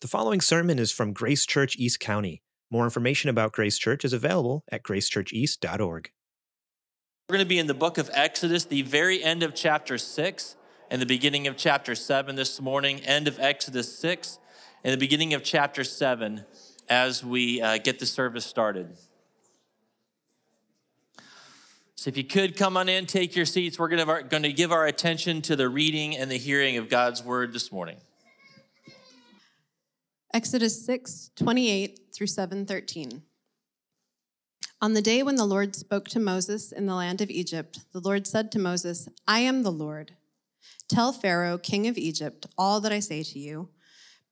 The following sermon is from Grace Church East County. More information about Grace Church is available at gracechurcheast.org. We're going to be in the book of Exodus, the very end of chapter 6 and the beginning of chapter 7 this morning, end of Exodus 6 and the beginning of chapter 7 as we uh, get the service started. So, if you could come on in, take your seats. We're going to, going to give our attention to the reading and the hearing of God's word this morning. Exodus 6, 28 through 7, 13. On the day when the Lord spoke to Moses in the land of Egypt, the Lord said to Moses, I am the Lord. Tell Pharaoh, king of Egypt, all that I say to you.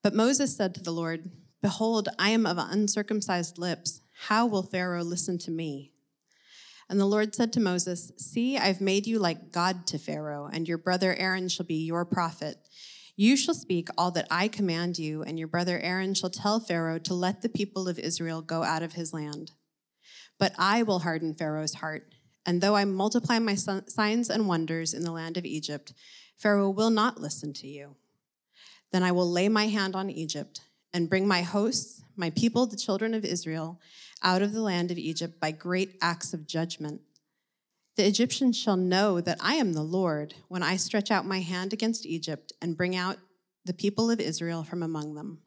But Moses said to the Lord, Behold, I am of uncircumcised lips. How will Pharaoh listen to me? And the Lord said to Moses, See, I've made you like God to Pharaoh, and your brother Aaron shall be your prophet. You shall speak all that I command you, and your brother Aaron shall tell Pharaoh to let the people of Israel go out of his land. But I will harden Pharaoh's heart, and though I multiply my signs and wonders in the land of Egypt, Pharaoh will not listen to you. Then I will lay my hand on Egypt and bring my hosts, my people, the children of Israel, out of the land of Egypt by great acts of judgment. The Egyptians shall know that I am the Lord when I stretch out my hand against Egypt and bring out the people of Israel from among them.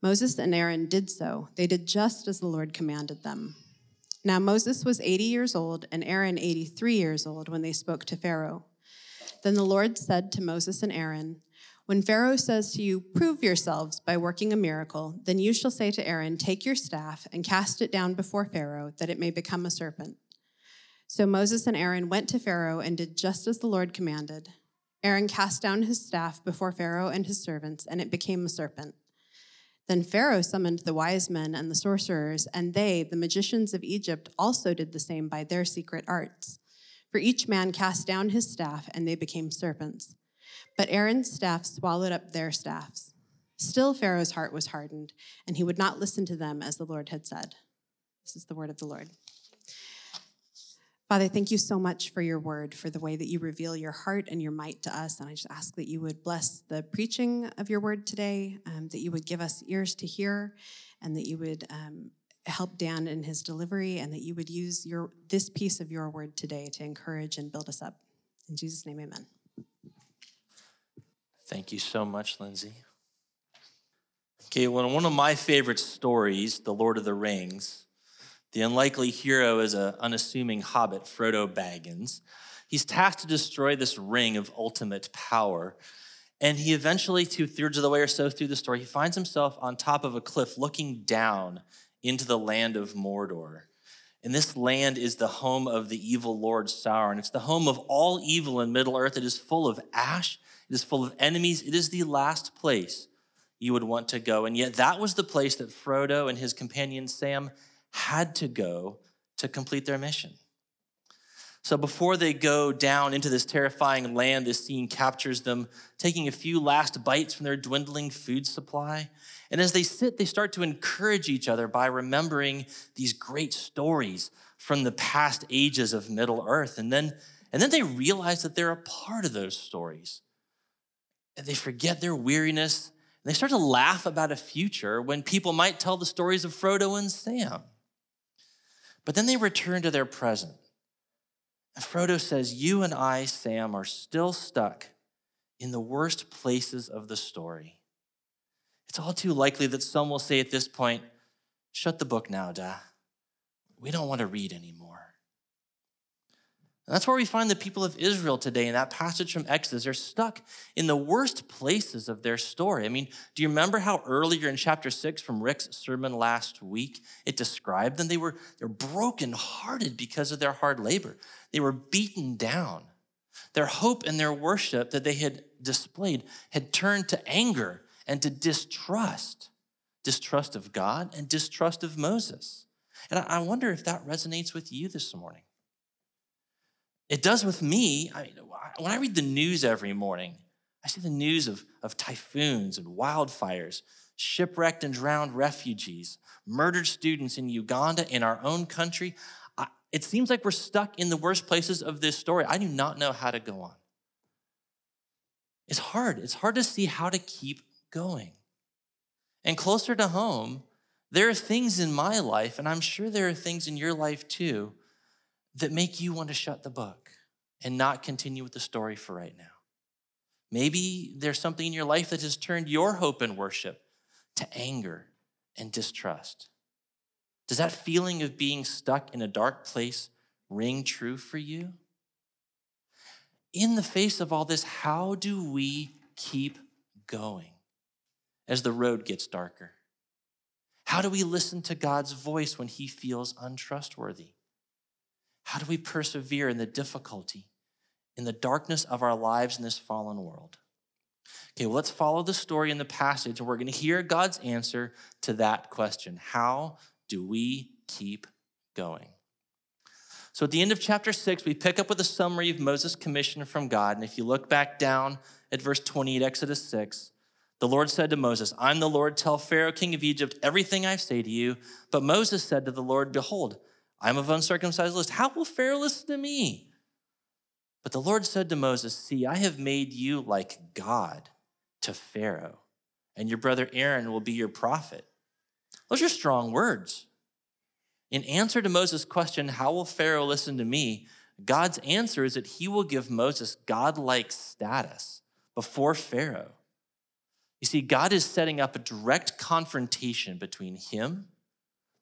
Moses and Aaron did so. They did just as the Lord commanded them. Now Moses was 80 years old and Aaron 83 years old when they spoke to Pharaoh. Then the Lord said to Moses and Aaron, When Pharaoh says to you, Prove yourselves by working a miracle, then you shall say to Aaron, Take your staff and cast it down before Pharaoh, that it may become a serpent. So Moses and Aaron went to Pharaoh and did just as the Lord commanded. Aaron cast down his staff before Pharaoh and his servants, and it became a serpent. Then Pharaoh summoned the wise men and the sorcerers, and they, the magicians of Egypt, also did the same by their secret arts. For each man cast down his staff, and they became serpents. But Aaron's staff swallowed up their staffs. Still, Pharaoh's heart was hardened, and he would not listen to them as the Lord had said. This is the word of the Lord. Father, thank you so much for your word, for the way that you reveal your heart and your might to us. And I just ask that you would bless the preaching of your word today, um, that you would give us ears to hear, and that you would um, help Dan in his delivery, and that you would use your this piece of your word today to encourage and build us up. In Jesus' name, amen. Thank you so much, Lindsay. Okay, well, one of my favorite stories, The Lord of the Rings, the unlikely hero is an unassuming hobbit, Frodo Baggins. He's tasked to destroy this ring of ultimate power. And he eventually, two thirds of the way or so through the story, he finds himself on top of a cliff looking down into the land of Mordor. And this land is the home of the evil Lord Sauron. It's the home of all evil in Middle Earth. It is full of ash, it is full of enemies. It is the last place you would want to go. And yet, that was the place that Frodo and his companion Sam had to go to complete their mission. So before they go down into this terrifying land, this scene captures them taking a few last bites from their dwindling food supply. And as they sit, they start to encourage each other by remembering these great stories from the past ages of Middle Earth. And then, and then they realize that they're a part of those stories. And they forget their weariness and they start to laugh about a future when people might tell the stories of Frodo and Sam. But then they return to their present. And Frodo says, You and I, Sam, are still stuck in the worst places of the story. It's all too likely that some will say at this point, Shut the book now, Da. We don't want to read anymore. And that's where we find the people of Israel today in that passage from Exodus. They're stuck in the worst places of their story. I mean, do you remember how earlier in chapter six from Rick's sermon last week, it described them? They were, they were brokenhearted because of their hard labor. They were beaten down. Their hope and their worship that they had displayed had turned to anger and to distrust distrust of God and distrust of Moses. And I wonder if that resonates with you this morning. It does with me. I mean, when I read the news every morning, I see the news of, of typhoons and wildfires, shipwrecked and drowned refugees, murdered students in Uganda, in our own country. I, it seems like we're stuck in the worst places of this story. I do not know how to go on. It's hard. It's hard to see how to keep going. And closer to home, there are things in my life, and I'm sure there are things in your life too, that make you want to shut the book and not continue with the story for right now. Maybe there's something in your life that has turned your hope and worship to anger and distrust. Does that feeling of being stuck in a dark place ring true for you? In the face of all this, how do we keep going as the road gets darker? How do we listen to God's voice when he feels untrustworthy? How do we persevere in the difficulty, in the darkness of our lives in this fallen world? Okay, well, let's follow the story in the passage, and we're going to hear God's answer to that question How do we keep going? So, at the end of chapter six, we pick up with a summary of Moses' commission from God. And if you look back down at verse 28, Exodus 6, the Lord said to Moses, I'm the Lord, tell Pharaoh, king of Egypt, everything I say to you. But Moses said to the Lord, Behold, I'm of uncircumcised lips. How will Pharaoh listen to me? But the Lord said to Moses, See, I have made you like God to Pharaoh, and your brother Aaron will be your prophet. Those are strong words. In answer to Moses' question, How will Pharaoh listen to me? God's answer is that he will give Moses godlike status before Pharaoh. You see, God is setting up a direct confrontation between him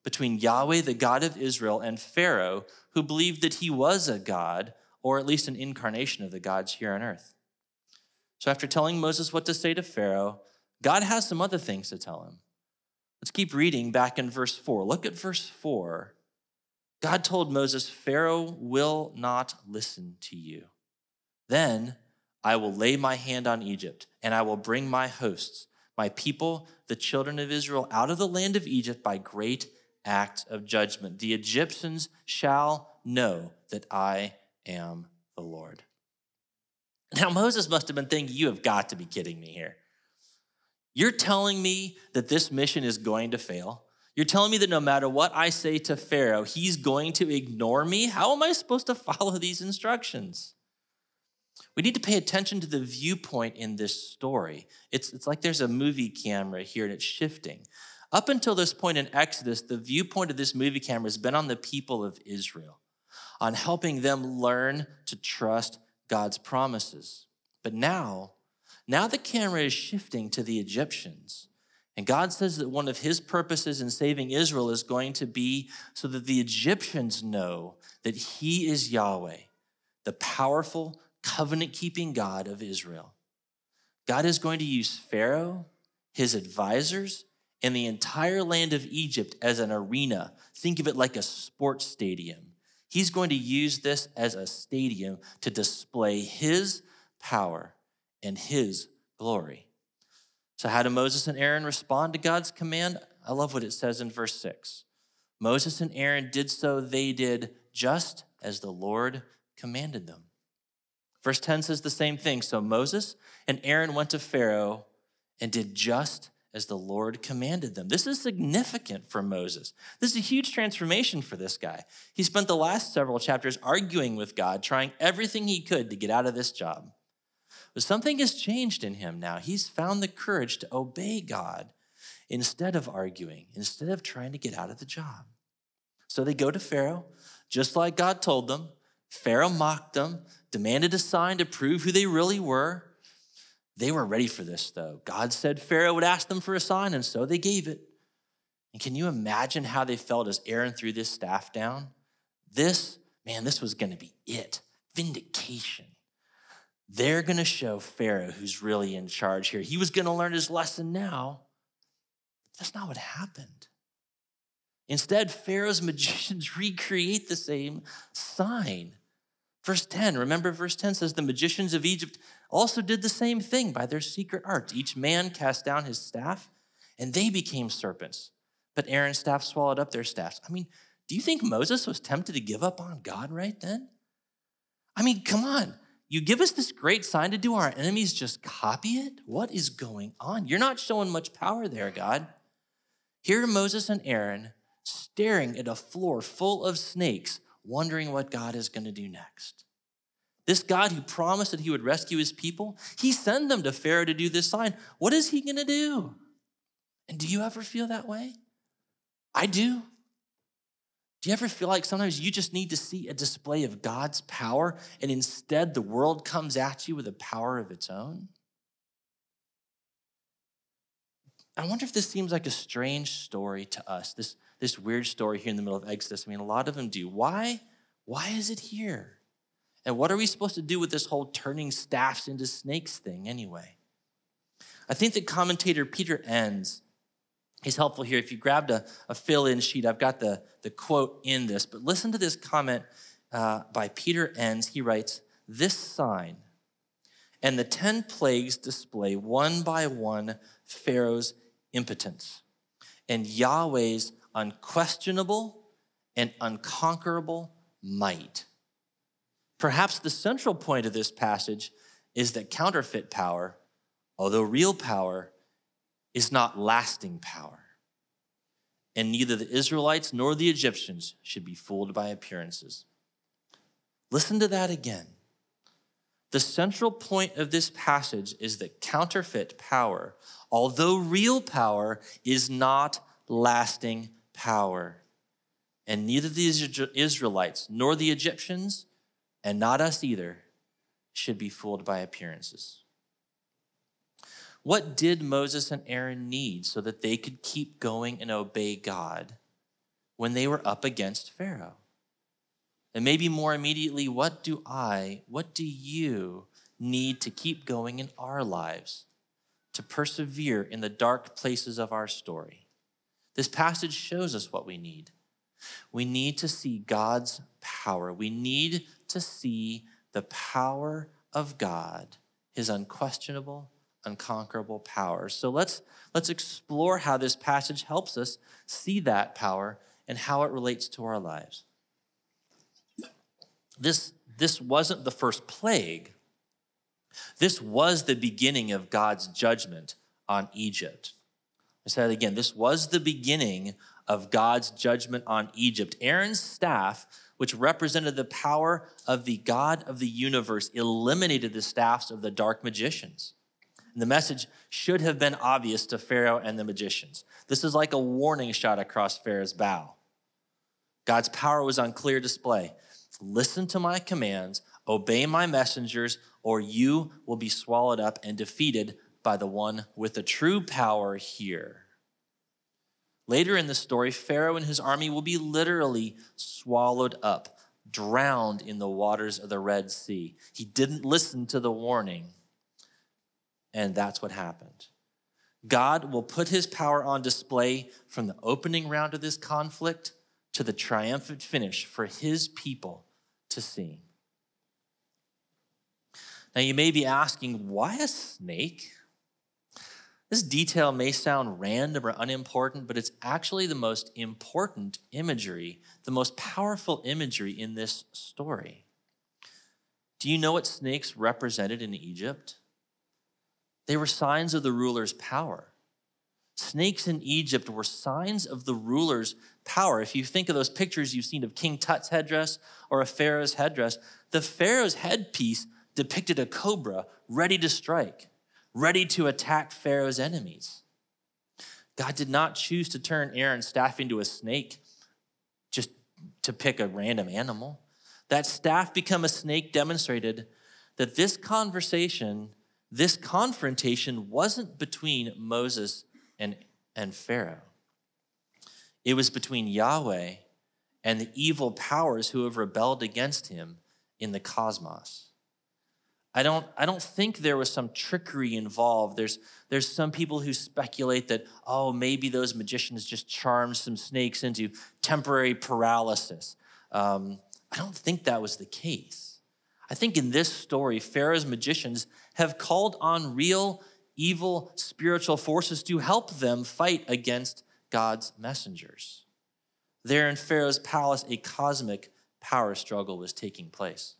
between Yahweh, the God of Israel, and Pharaoh, who believed that he was a God, or at least an incarnation of the gods here on earth. So, after telling Moses what to say to Pharaoh, God has some other things to tell him. Let's keep reading back in verse 4. Look at verse 4. God told Moses, Pharaoh will not listen to you. Then I will lay my hand on Egypt, and I will bring my hosts, my people, the children of Israel, out of the land of Egypt by great act of judgment. The Egyptians shall know that I am the Lord. Now, Moses must have been thinking, You have got to be kidding me here. You're telling me that this mission is going to fail? You're telling me that no matter what I say to Pharaoh, he's going to ignore me? How am I supposed to follow these instructions? We need to pay attention to the viewpoint in this story. It's, it's like there's a movie camera here and it's shifting. Up until this point in Exodus, the viewpoint of this movie camera has been on the people of Israel, on helping them learn to trust God's promises. But now, now the camera is shifting to the Egyptians. And God says that one of his purposes in saving Israel is going to be so that the Egyptians know that he is Yahweh, the powerful, covenant keeping God of Israel. God is going to use Pharaoh, his advisors, and the entire land of Egypt as an arena. Think of it like a sports stadium. He's going to use this as a stadium to display his power and his glory. So, how do Moses and Aaron respond to God's command? I love what it says in verse 6. Moses and Aaron did so, they did just as the Lord commanded them. Verse 10 says the same thing. So Moses and Aaron went to Pharaoh and did just as the Lord commanded them. This is significant for Moses. This is a huge transformation for this guy. He spent the last several chapters arguing with God, trying everything he could to get out of this job. But something has changed in him now. He's found the courage to obey God instead of arguing, instead of trying to get out of the job. So they go to Pharaoh, just like God told them. Pharaoh mocked them, demanded a sign to prove who they really were. They were ready for this, though. God said Pharaoh would ask them for a sign, and so they gave it. And can you imagine how they felt as Aaron threw this staff down? This, man, this was going to be it vindication. They're going to show Pharaoh who's really in charge here. He was going to learn his lesson now. That's not what happened. Instead, Pharaoh's magicians recreate the same sign. Verse 10, remember, verse 10 says, The magicians of Egypt also did the same thing by their secret arts. Each man cast down his staff, and they became serpents. But Aaron's staff swallowed up their staffs. I mean, do you think Moses was tempted to give up on God right then? I mean, come on. You give us this great sign to do our enemies just copy it? What is going on? You're not showing much power there, God. Here are Moses and Aaron staring at a floor full of snakes wondering what God is going to do next. This God who promised that he would rescue his people, he sent them to Pharaoh to do this sign. What is he going to do? And Do you ever feel that way? I do. Do you ever feel like sometimes you just need to see a display of God's power and instead the world comes at you with a power of its own? I wonder if this seems like a strange story to us, this, this weird story here in the middle of Exodus. I mean, a lot of them do. Why? Why is it here? And what are we supposed to do with this whole turning staffs into snakes thing anyway? I think the commentator Peter Enns is helpful here. If you grabbed a, a fill in sheet, I've got the, the quote in this, but listen to this comment uh, by Peter Enns. He writes, This sign and the 10 plagues display one by one Pharaoh's impotence and Yahweh's unquestionable and unconquerable might. Perhaps the central point of this passage is that counterfeit power, although real power, is not lasting power. And neither the Israelites nor the Egyptians should be fooled by appearances. Listen to that again. The central point of this passage is that counterfeit power, although real power, is not lasting power. And neither the Israelites nor the Egyptians, and not us either, should be fooled by appearances. What did Moses and Aaron need so that they could keep going and obey God when they were up against Pharaoh? And maybe more immediately, what do I, what do you need to keep going in our lives to persevere in the dark places of our story? This passage shows us what we need. We need to see God's power. We need to see the power of God, his unquestionable unconquerable power. So let's, let's explore how this passage helps us see that power and how it relates to our lives. This, this wasn't the first plague. This was the beginning of God's judgment on Egypt. I said it again, this was the beginning of God's judgment on Egypt. Aaron's staff, which represented the power of the God of the universe, eliminated the staffs of the dark magicians. And the message should have been obvious to Pharaoh and the magicians. This is like a warning shot across Pharaoh's bow. God's power was on clear display. Listen to my commands, obey my messengers, or you will be swallowed up and defeated by the one with the true power here. Later in the story, Pharaoh and his army will be literally swallowed up, drowned in the waters of the Red Sea. He didn't listen to the warning. And that's what happened. God will put his power on display from the opening round of this conflict to the triumphant finish for his people to see. Now, you may be asking, why a snake? This detail may sound random or unimportant, but it's actually the most important imagery, the most powerful imagery in this story. Do you know what snakes represented in Egypt? They were signs of the ruler's power. Snakes in Egypt were signs of the ruler's power. If you think of those pictures you've seen of King Tut's headdress or a Pharaoh's headdress, the Pharaoh's headpiece depicted a cobra ready to strike, ready to attack Pharaoh's enemies. God did not choose to turn Aaron's staff into a snake just to pick a random animal. That staff become a snake demonstrated that this conversation this confrontation wasn't between Moses and, and Pharaoh, it was between Yahweh and the evil powers who have rebelled against him in the cosmos. I don't, I don't think there was some trickery involved. There's, there's some people who speculate that, oh, maybe those magicians just charmed some snakes into temporary paralysis. Um, I don't think that was the case. I think in this story, Pharaoh's magicians have called on real evil spiritual forces to help them fight against God's messengers. There in Pharaoh's palace, a cosmic power struggle was taking place.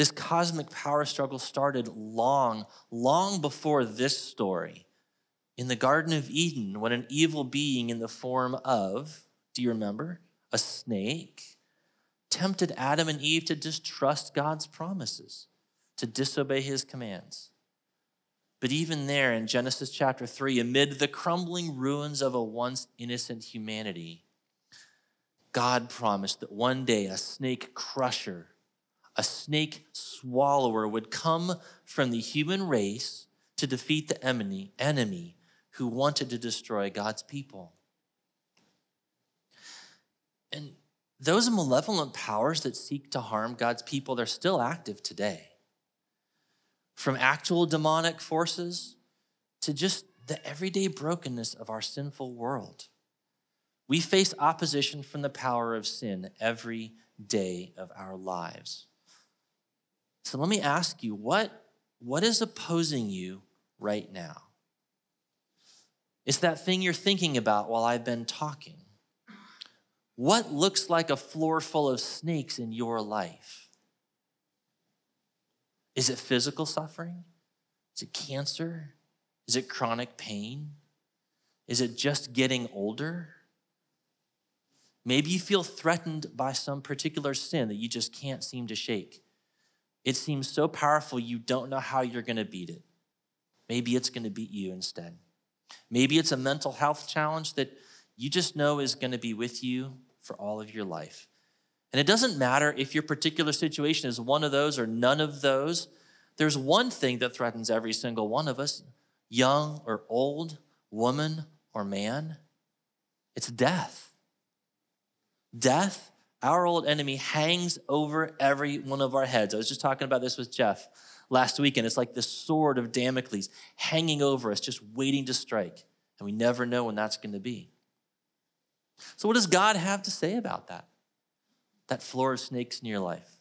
This cosmic power struggle started long, long before this story. In the Garden of Eden, when an evil being in the form of, do you remember? A snake tempted Adam and Eve to distrust God's promises to disobey his commands. But even there in Genesis chapter 3, amid the crumbling ruins of a once innocent humanity, God promised that one day a snake crusher, a snake swallower would come from the human race to defeat the enemy, who wanted to destroy God's people. And those malevolent powers that seek to harm God's people, they're still active today from actual demonic forces to just the everyday brokenness of our sinful world. We face opposition from the power of sin every day of our lives. So let me ask you what, what is opposing you right now? It's that thing you're thinking about while I've been talking. What looks like a floor full of snakes in your life? Is it physical suffering? Is it cancer? Is it chronic pain? Is it just getting older? Maybe you feel threatened by some particular sin that you just can't seem to shake. It seems so powerful you don't know how you're going to beat it. Maybe it's going to beat you instead. Maybe it's a mental health challenge that you just know is going to be with you for all of your life. And it doesn't matter if your particular situation is one of those or none of those. There's one thing that threatens every single one of us, young or old, woman or man it's death. Death, our old enemy, hangs over every one of our heads. I was just talking about this with Jeff last weekend. It's like the sword of Damocles hanging over us, just waiting to strike. And we never know when that's going to be. So, what does God have to say about that? that floor of snakes in your life?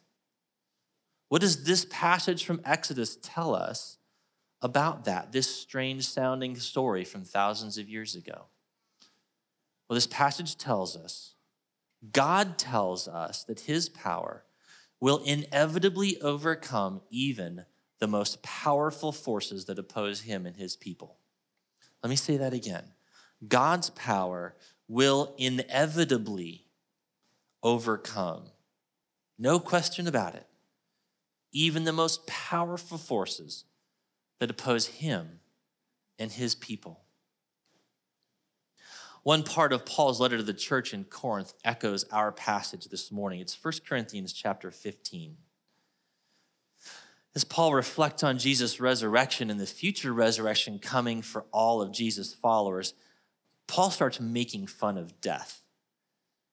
What does this passage from Exodus tell us about that, this strange sounding story from thousands of years ago? Well, this passage tells us, God tells us that his power will inevitably overcome even the most powerful forces that oppose him and his people. Let me say that again. God's power will inevitably overcome. No question about it. Even the most powerful forces that oppose him and his people. One part of Paul's letter to the church in Corinth echoes our passage this morning. It's 1 Corinthians chapter 15. As Paul reflects on Jesus' resurrection and the future resurrection coming for all of Jesus' followers, Paul starts making fun of death.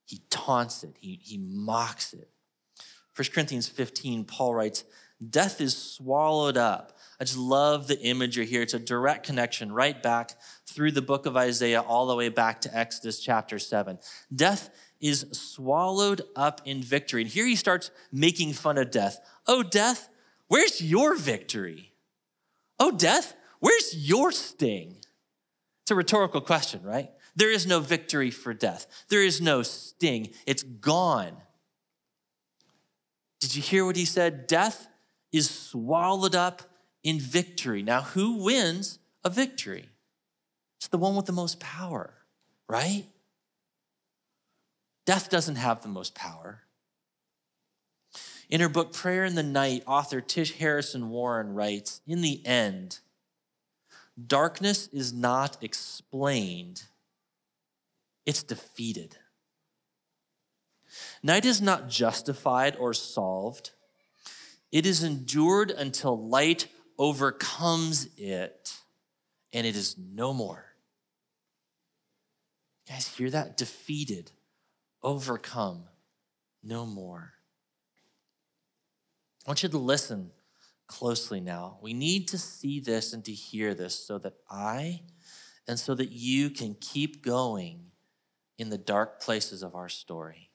He taunts it, he, he mocks it. 1 Corinthians 15, Paul writes, Death is swallowed up. I just love the imagery here. It's a direct connection right back through the book of Isaiah, all the way back to Exodus chapter 7. Death is swallowed up in victory. And here he starts making fun of death. Oh, death, where's your victory? Oh, death, where's your sting? It's a rhetorical question, right? There is no victory for death. There is no sting. It's gone. Did you hear what he said? Death is swallowed up in victory. Now, who wins a victory? It's the one with the most power, right? Death doesn't have the most power. In her book, Prayer in the Night, author Tish Harrison Warren writes In the end, darkness is not explained it's defeated. Night is not justified or solved, it is endured until light overcomes it and it is no more. Guys hear that? Defeated, overcome, no more. I want you to listen closely now. We need to see this and to hear this so that I and so that you can keep going in the dark places of our story.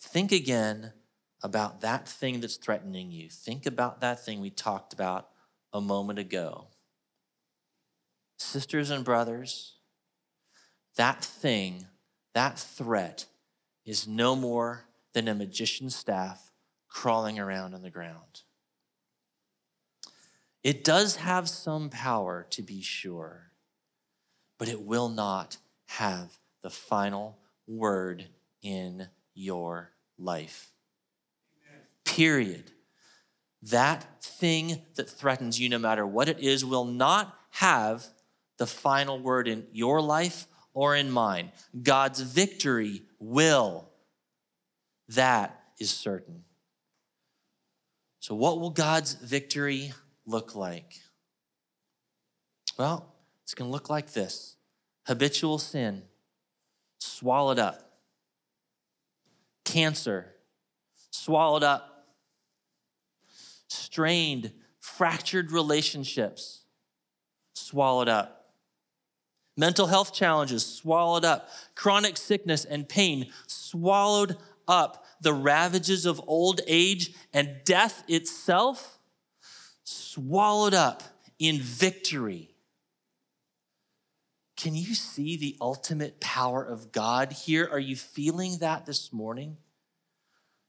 Think again about that thing that's threatening you. Think about that thing we talked about a moment ago. Sisters and brothers, that thing, that threat is no more than a magician's staff crawling around on the ground. It does have some power, to be sure, but it will not have the final word in your life. Period. that thing that threatens you, no matter what it is, will not have the final word in your life or in mine. God's victory will. That is certain. So, what will God's victory look like? Well, it's going to look like this habitual sin, swallowed up. Cancer, swallowed up. Strained, fractured relationships, swallowed up. Mental health challenges, swallowed up. Chronic sickness and pain, swallowed up. The ravages of old age and death itself, swallowed up in victory. Can you see the ultimate power of God here? Are you feeling that this morning?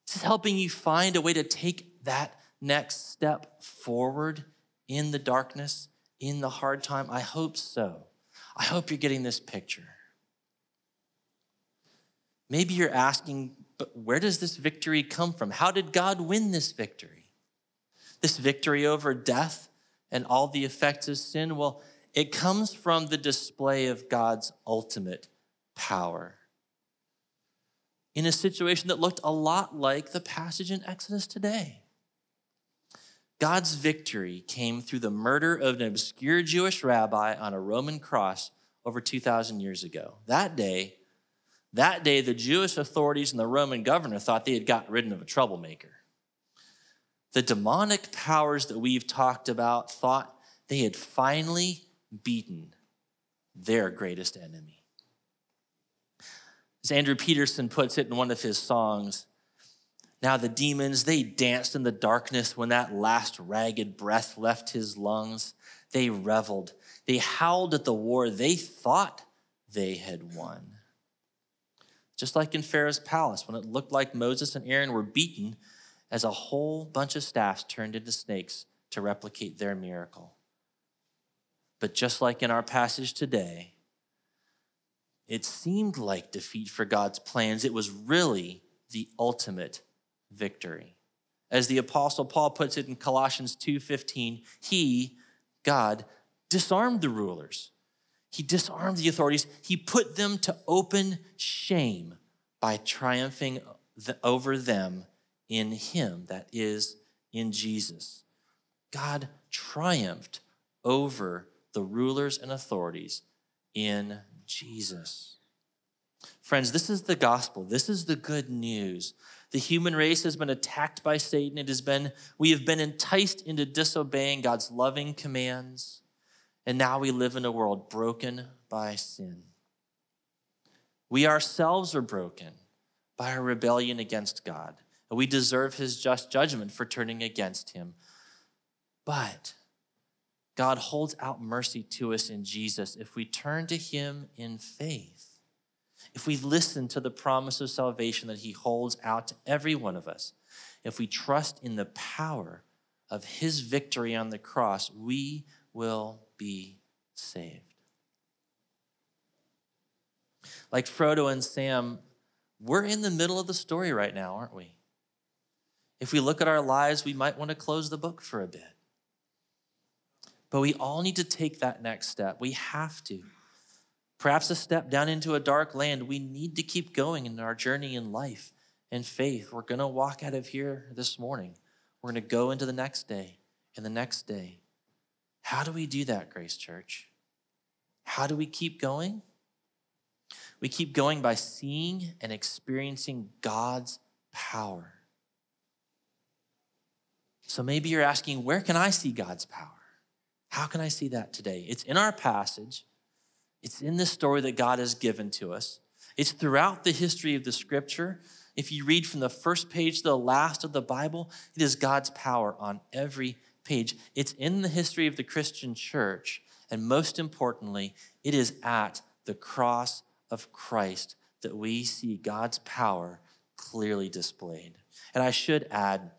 This is helping you find a way to take that next step forward in the darkness, in the hard time? I hope so. I hope you're getting this picture. Maybe you're asking, but where does this victory come from? How did God win this victory? This victory over death and all the effects of sin? Well, it comes from the display of God's ultimate power. In a situation that looked a lot like the passage in Exodus today. God's victory came through the murder of an obscure Jewish rabbi on a Roman cross over 2,000 years ago. That day, that day, the Jewish authorities and the Roman governor thought they had gotten rid of a troublemaker. The demonic powers that we've talked about thought they had finally beaten their greatest enemy. As Andrew Peterson puts it in one of his songs, now the demons, they danced in the darkness when that last ragged breath left his lungs. They reveled. They howled at the war they thought they had won. Just like in Pharaoh's palace, when it looked like Moses and Aaron were beaten as a whole bunch of staffs turned into snakes to replicate their miracle. But just like in our passage today, it seemed like defeat for God's plans. It was really the ultimate victory. As the apostle Paul puts it in Colossians 2:15, he, God, disarmed the rulers. He disarmed the authorities. He put them to open shame by triumphing over them in him, that is, in Jesus. God triumphed over the rulers and authorities in Jesus. Friends, this is the gospel. This is the good news. The human race has been attacked by Satan. It has been, we have been enticed into disobeying God's loving commands. And now we live in a world broken by sin. We ourselves are broken by our rebellion against God. And we deserve his just judgment for turning against him. But God holds out mercy to us in Jesus if we turn to Him in faith, if we listen to the promise of salvation that He holds out to every one of us, if we trust in the power of His victory on the cross, we will be saved. Like Frodo and Sam, we're in the middle of the story right now, aren't we? If we look at our lives, we might want to close the book for a bit. But we all need to take that next step. We have to. Perhaps a step down into a dark land. We need to keep going in our journey in life and faith. We're going to walk out of here this morning. We're going to go into the next day and the next day. How do we do that, Grace Church? How do we keep going? We keep going by seeing and experiencing God's power. So maybe you're asking, where can I see God's power? How can I see that today? It's in our passage, it's in the story that God has given to us. It's throughout the history of the scripture. If you read from the first page to the last of the Bible, it is God's power on every page. It's in the history of the Christian church. And most importantly, it is at the cross of Christ that we see God's power clearly displayed. And I should add,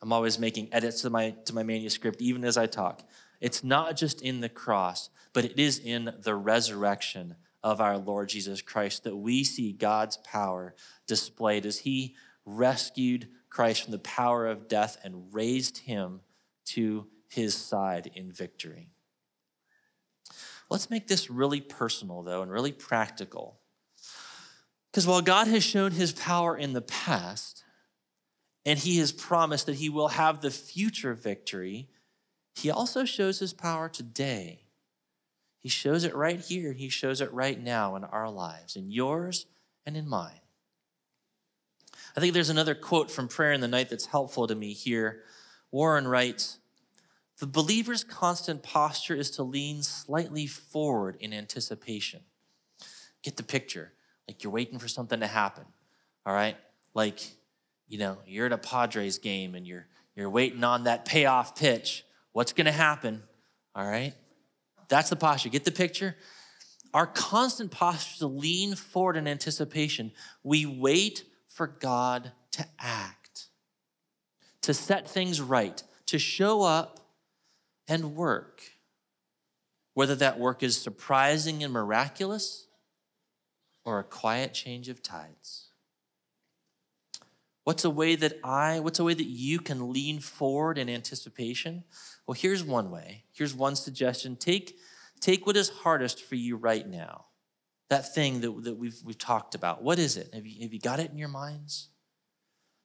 I'm always making edits to my, to my manuscript, even as I talk. It's not just in the cross, but it is in the resurrection of our Lord Jesus Christ that we see God's power displayed as he rescued Christ from the power of death and raised him to his side in victory. Let's make this really personal, though, and really practical. Because while God has shown his power in the past, and he has promised that he will have the future victory, he also shows his power today. He shows it right here, he shows it right now in our lives, in yours and in mine. I think there's another quote from Prayer in the Night that's helpful to me here. Warren writes The believer's constant posture is to lean slightly forward in anticipation. Get the picture. Like you're waiting for something to happen, all right? Like, you know, you're at a Padres game and you're, you're waiting on that payoff pitch. What's going to happen, all right? That's the posture. Get the picture? Our constant posture is to lean forward in anticipation. We wait for God to act, to set things right, to show up and work. Whether that work is surprising and miraculous or a quiet change of tides. What's a way that I, what's a way that you can lean forward in anticipation? Well, here's one way. Here's one suggestion. Take, take what is hardest for you right now that thing that, that we've, we've talked about. What is it? Have you, have you got it in your minds?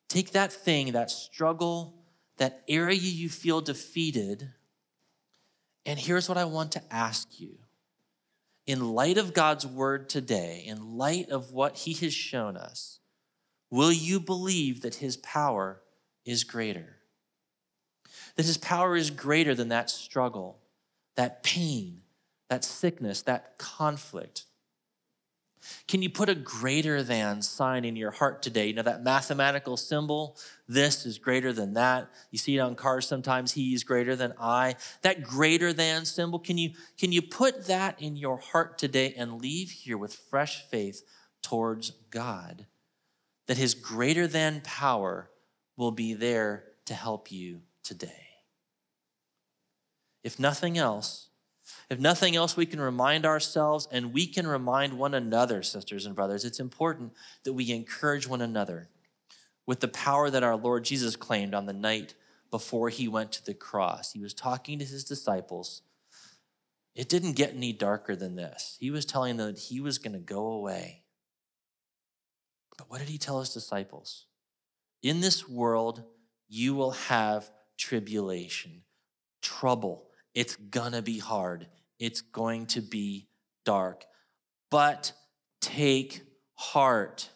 Take that thing, that struggle, that area you feel defeated, and here's what I want to ask you. In light of God's word today, in light of what he has shown us, will you believe that his power is greater? That his power is greater than that struggle, that pain, that sickness, that conflict, can you put a greater than sign in your heart today? You know, that mathematical symbol, this is greater than that. You see it on cars sometimes, he is greater than I. That greater than symbol, can you, can you put that in your heart today and leave here with fresh faith towards God? That his greater than power will be there to help you today. If nothing else, if nothing else, we can remind ourselves and we can remind one another, sisters and brothers. It's important that we encourage one another with the power that our Lord Jesus claimed on the night before he went to the cross. He was talking to his disciples. It didn't get any darker than this. He was telling them that he was going to go away. But what did he tell his disciples? In this world, you will have tribulation, trouble. It's gonna be hard it's going to be dark. But take heart.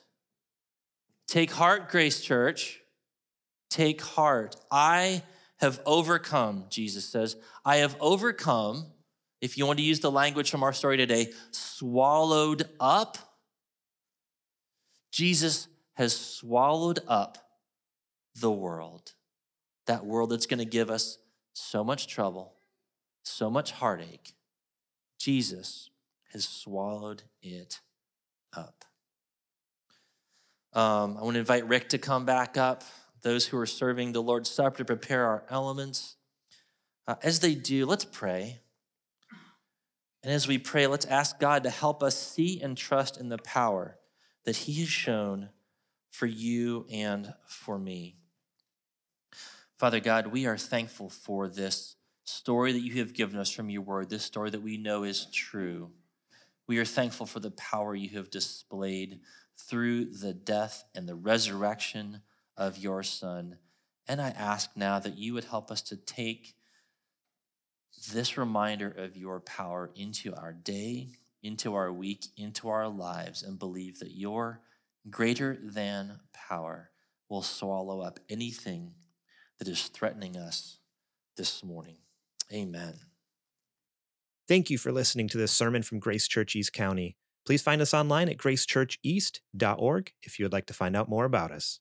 Take heart, Grace Church. Take heart. I have overcome, Jesus says. I have overcome, if you want to use the language from our story today, swallowed up. Jesus has swallowed up the world. That world that's going to give us so much trouble, so much heartache, Jesus has swallowed it up. Um, I want to invite Rick to come back up, those who are serving the Lord's Supper to prepare our elements. Uh, as they do, let's pray. And as we pray, let's ask God to help us see and trust in the power that He has shown for you and for me. Father God, we are thankful for this story that you have given us from your word, this story that we know is true. We are thankful for the power you have displayed through the death and the resurrection of your Son. And I ask now that you would help us to take this reminder of your power into our day, into our week, into our lives, and believe that your greater than power will swallow up anything that is threatening us this morning. Amen. Thank you for listening to this sermon from Grace Church East County. Please find us online at gracechurcheast.org if you would like to find out more about us.